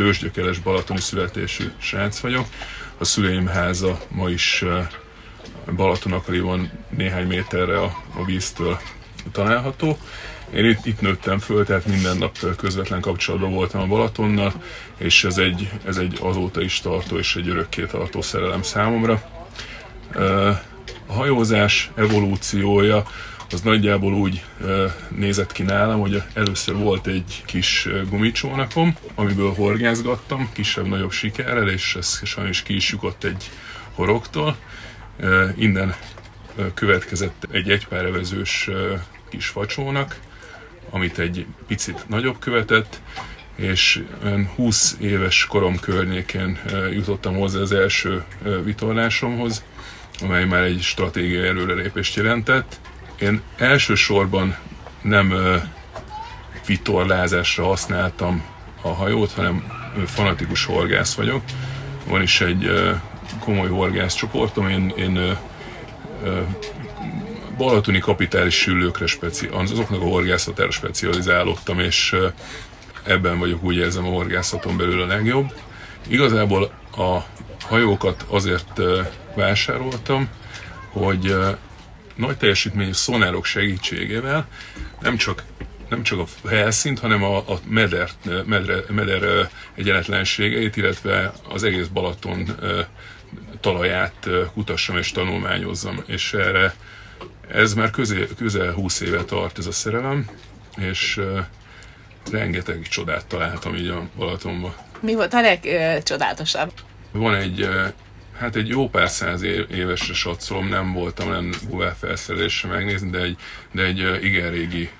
tőzsgyökeres balatoni születésű srác vagyok. A szüleim háza ma is Balatonakariban néhány méterre a, a víztől található. Én itt, itt nőttem föl, tehát minden nap közvetlen kapcsolatban voltam a Balatonnal, és ez egy, ez egy azóta is tartó és egy örökké tartó szerelem számomra. A hajózás evolúciója az nagyjából úgy nézett ki nálam, hogy először volt egy kis gumicsónakom, amiből horgászgattam, kisebb-nagyobb sikerrel, és ez sajnos ki is egy horogtól. Innen következett egy egypár evezős kis facsónak, amit egy picit nagyobb követett, és 20 éves korom környékén jutottam hozzá az első vitorlásomhoz, amely már egy stratégiai előrelépést jelentett. Én elsősorban nem vitorlázásra használtam a hajót, hanem fanatikus horgász vagyok. Van is egy komoly horgászcsoportom, én, én balatoni kapitális süllőkre speci, azoknak a horgászatára specializálódtam, és ebben vagyok, úgy érzem a horgászaton belül a legjobb. Igazából a hajókat azért vásároltam, hogy nagy teljesítményű szonárok segítségével nem csak nem csak a helyszínt, hanem a, a meder, medre, meder egyenetlenségeit, illetve az egész Balaton talaját kutassam és tanulmányozzam. És erre ez már közel, közel 20 éve tart ez a szerelem, és rengeteg csodát találtam így a Balatonban. Mi volt a legcsodálatosabb? Van egy, hát egy jó pár száz évesre satszolom, nem voltam olyan Google felszerelésre megnézni, de egy, de egy igen régi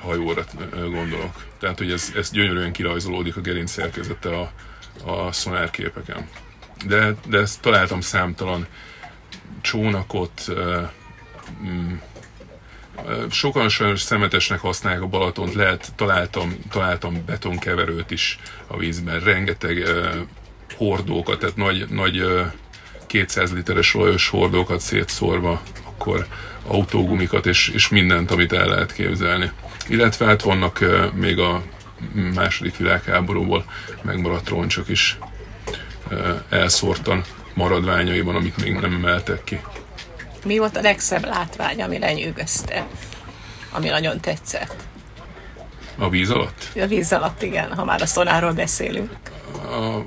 hajóra gondolok. Tehát, hogy ez, ez gyönyörűen kirajzolódik a gerinc szerkezete a, a szonárképeken. De, de ezt találtam számtalan csónakot, Mm. sokan sajnos szemetesnek használják a Balatont, lehet, találtam, találtam betonkeverőt is a vízben, rengeteg hordókat, tehát nagy, nagy uh, 200 literes olajos hordókat szétszórva, akkor autógumikat és, és mindent, amit el lehet képzelni. Illetve hát vannak még a második világháborúból megmaradt roncsok is elszórtan maradványaiban, amit még nem emeltek ki. Mi volt a legszebb látvány, ami lenyűgözte, ami nagyon tetszett? A víz alatt? A víz alatt, igen, ha már a szonáról beszélünk. A,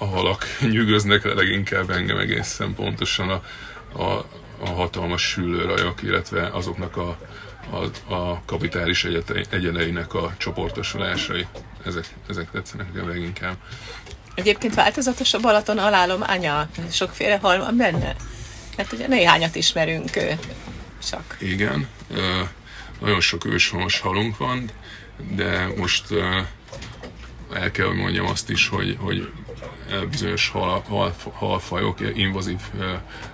a halak nyűgöznek leginkább engem egészen pontosan a, a, a hatalmas sülőrajok, illetve azoknak a, a, a kapitális egyeneinek a csoportosulásai. Ezek, ezek tetszenek nekem leginkább. Egyébként változatos a Balaton alállománya? Sokféle hal van benne? Hát ugye néhányat ismerünk csak. Igen, nagyon sok őshonos halunk van, de most el kell, hogy mondjam azt is, hogy, hogy bizonyos hal, hal, halfajok, invazív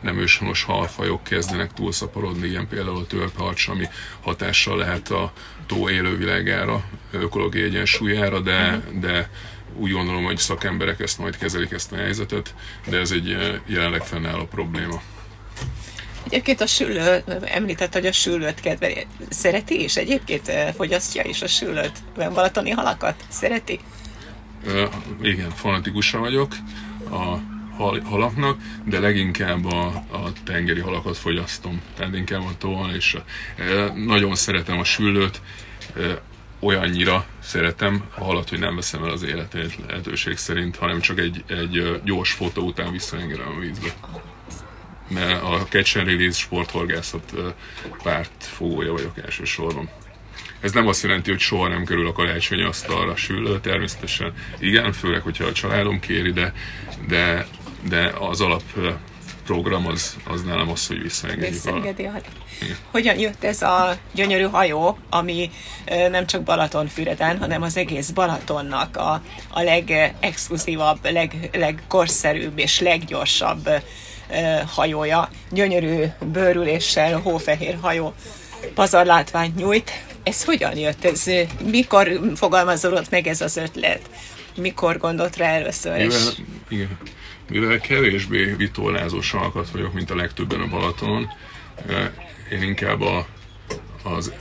nem őshonos halfajok kezdenek túlszaporodni, ilyen például a törpeharcs, ami hatással lehet a tó élővilágára, ökológiai egyensúlyára, de, de úgy gondolom, hogy szakemberek ezt majd kezelik ezt a helyzetet, de ez egy jelenleg fennálló probléma. Egyébként a sülő, említett, hogy a sülőt kedveli. Szereti is? Egyébként fogyasztja is a sülőt? Olyan balatoni halakat? Szereti? Igen, fanatikusan vagyok a hal, halaknak, de leginkább a, a tengeri halakat fogyasztom. Tehát inkább a tóval, és a, nagyon szeretem a sülőt, uh, olyannyira szeretem a halat, hogy nem veszem el az életét lehetőség szerint, hanem csak egy, egy gyors fotó után visszaengedem a vízbe mert a Catch and Release sporthorgászat fogója vagyok elsősorban. Ez nem azt jelenti, hogy soha nem kerül a karácsonyi asztalra. Sül, természetesen. Igen, főleg, hogyha a családom kéri, de, de, de az alap program az, az nálam az, hogy visszaengedjük Visszaengedi a Hogyan jött ez a gyönyörű hajó, ami nem csak Balatonfüreden, hanem az egész Balatonnak a, a legexkluzívabb, leg, legkorszerűbb és leggyorsabb hajója, gyönyörű bőrüléssel, hófehér hajó, pazarlátványt nyújt. Ez hogyan jött? Ez mikor fogalmazódott meg ez az ötlet? Mikor gondolt rá először? Mivel, igen, mivel kevésbé vitolázó salkat vagyok, mint a legtöbben a Balatonon, én inkább a, az,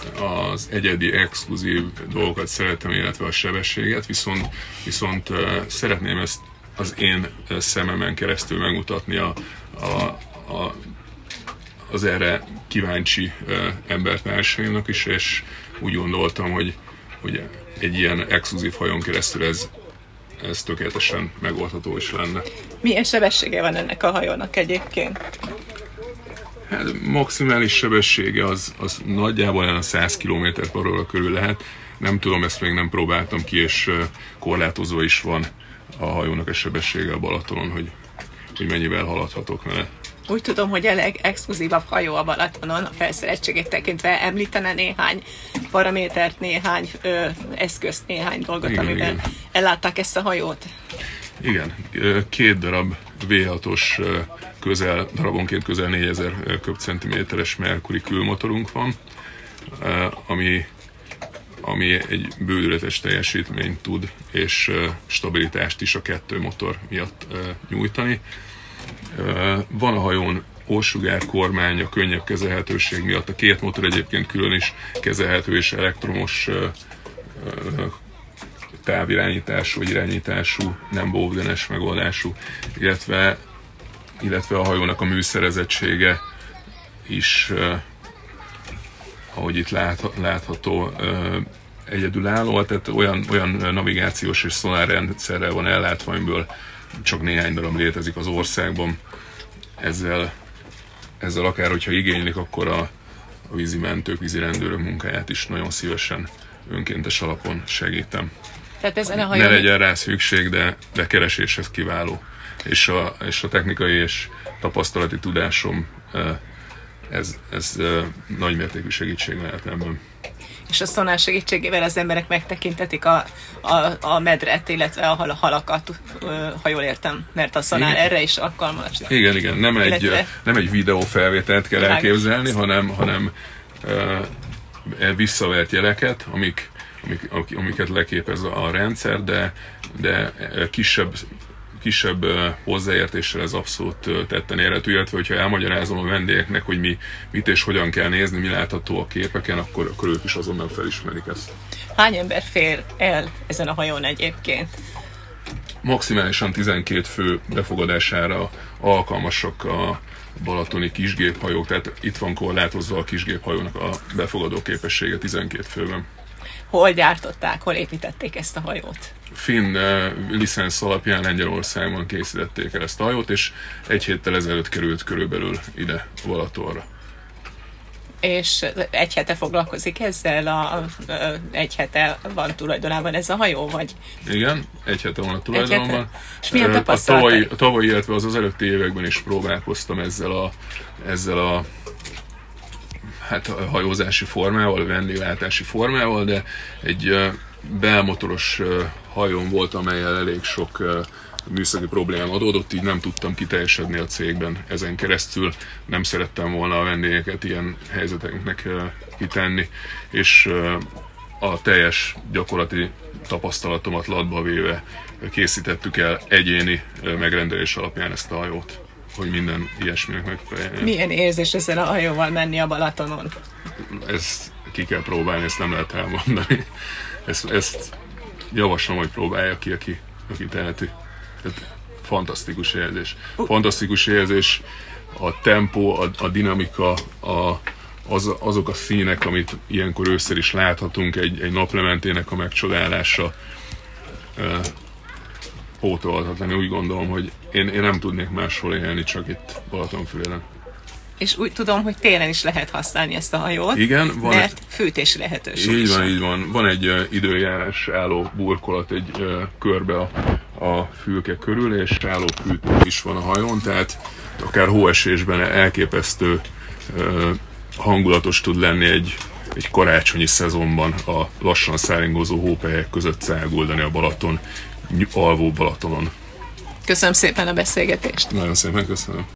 az egyedi, exkluzív dolgokat szeretem, illetve a sebességet, viszont, viszont szeretném ezt az én szememen keresztül megmutatni a, a, az erre kíváncsi embertársaimnak is, és úgy gondoltam, hogy, hogy egy ilyen exkluzív hajon keresztül ez, ez tökéletesen megoldható is lenne. Milyen sebessége van ennek a hajónak egyébként? Hát maximális sebessége az, az nagyjából olyan 100 km per óra körül lehet. Nem tudom, ezt még nem próbáltam ki, és korlátozva is van a hajónak a sebessége a Balatonon, hogy, hogy mennyivel haladhatok vele. Úgy tudom, hogy a legexkluzívabb hajó a Balatonon, a felszereltségét tekintve említene néhány paramétert, néhány ö, eszközt, néhány dolgot, igen, amivel igen. ellátták ezt a hajót. Igen, két darab V6-os közel, darabonként közel 4000 köbcentiméteres Mercury külmotorunk van, ami, ami egy bődületes teljesítményt tud, és stabilitást is a kettő motor miatt nyújtani. Van a hajón ósugár kormány a könnyebb kezelhetőség miatt. A két motor egyébként külön is kezelhető és elektromos távirányítású vagy irányítású, nem bóvdenes megoldású, illetve, illetve a hajónak a műszerezettsége is, ahogy itt lát, látható, egyedülálló, tehát olyan, olyan navigációs és szonárrendszerrel van ellátva, amiből csak néhány darab létezik az országban. Ezzel, ezzel akár, hogyha igénylik, akkor a, a vízimentők, vízirendőrök munkáját is nagyon szívesen önkéntes alapon segítem. Tehát ezen a hajón... Ne legyen rá szükség, de, de kereséshez kiváló. És a, és a technikai és tapasztalati tudásom ez, ez nagy mértékű segítség lehet ebben és a szonár segítségével az emberek megtekintetik a, a, a medret, illetve a hal, halakat, ha jól értem, mert a szonár igen. erre is alkalmas. Igen, igen, nem egy, nem egy videófelvételt kell elképzelni, hanem, hanem uh, visszavert jeleket, amik, amik, amiket leképez a rendszer, de, de kisebb kisebb hozzáértéssel ez abszolút tetten érhető, illetve hogyha elmagyarázom a vendégeknek, hogy mi mit és hogyan kell nézni, mi látható a képeken, akkor, akkor ők is azonnal felismerik ezt. Hány ember fér el ezen a hajón egyébként? Maximálisan 12 fő befogadására alkalmasak a balatoni kisgéphajók, tehát itt van korlátozva a kisgéphajónak a befogadó képessége 12 főben hol gyártották, hol építették ezt a hajót? Finn uh, licensz alapján Lengyelországban készítették el ezt a hajót, és egy héttel ezelőtt került körülbelül ide Balatonra. És egy hete foglalkozik ezzel, a, a, egy hete van tulajdonában ez a hajó, vagy? Igen, egy hete van a tulajdonban. És milyen a tavalyi, a tavalyi, illetve az az előtti években is próbálkoztam ezzel a, ezzel a hát hajózási formával, vendéglátási formával, de egy belmotoros hajón volt, amelyel elég sok műszaki problémám adódott, így nem tudtam kiteljesedni a cégben ezen keresztül. Nem szerettem volna a vendégeket ilyen helyzeteknek kitenni, és a teljes gyakorlati tapasztalatomat latba véve készítettük el egyéni megrendelés alapján ezt a hajót hogy minden ilyesminek megfeleljen. Milyen érzés ezen a hajóval menni a Balatonon? Ezt ki kell próbálni, ezt nem lehet elmondani. Ezt, ezt javaslom, hogy próbálja ki, aki, aki teheti. Tehát fantasztikus érzés. Fantasztikus érzés a tempó, a, a dinamika, a, az, azok a színek, amit ilyenkor ősszel is láthatunk, egy, egy naplementének a megcsodálása pótolhatatlan. Úgy gondolom, hogy én, én nem tudnék máshol élni, csak itt Balatonfüreden. És úgy tudom, hogy télen is lehet használni ezt a hajót. Igen, van mert egy... fűtési lehetőség Így van, így van. Van egy uh, időjárás álló burkolat egy uh, körbe a, a fülke körül, és álló fűtő is van a hajón, tehát akár hóesésben elképesztő uh, hangulatos tud lenni egy, egy karácsonyi szezonban a lassan száringozó hópelyek között száguldani a Balaton alvó Balatonon. Köszönöm szépen a beszélgetést. Nagyon szépen köszönöm.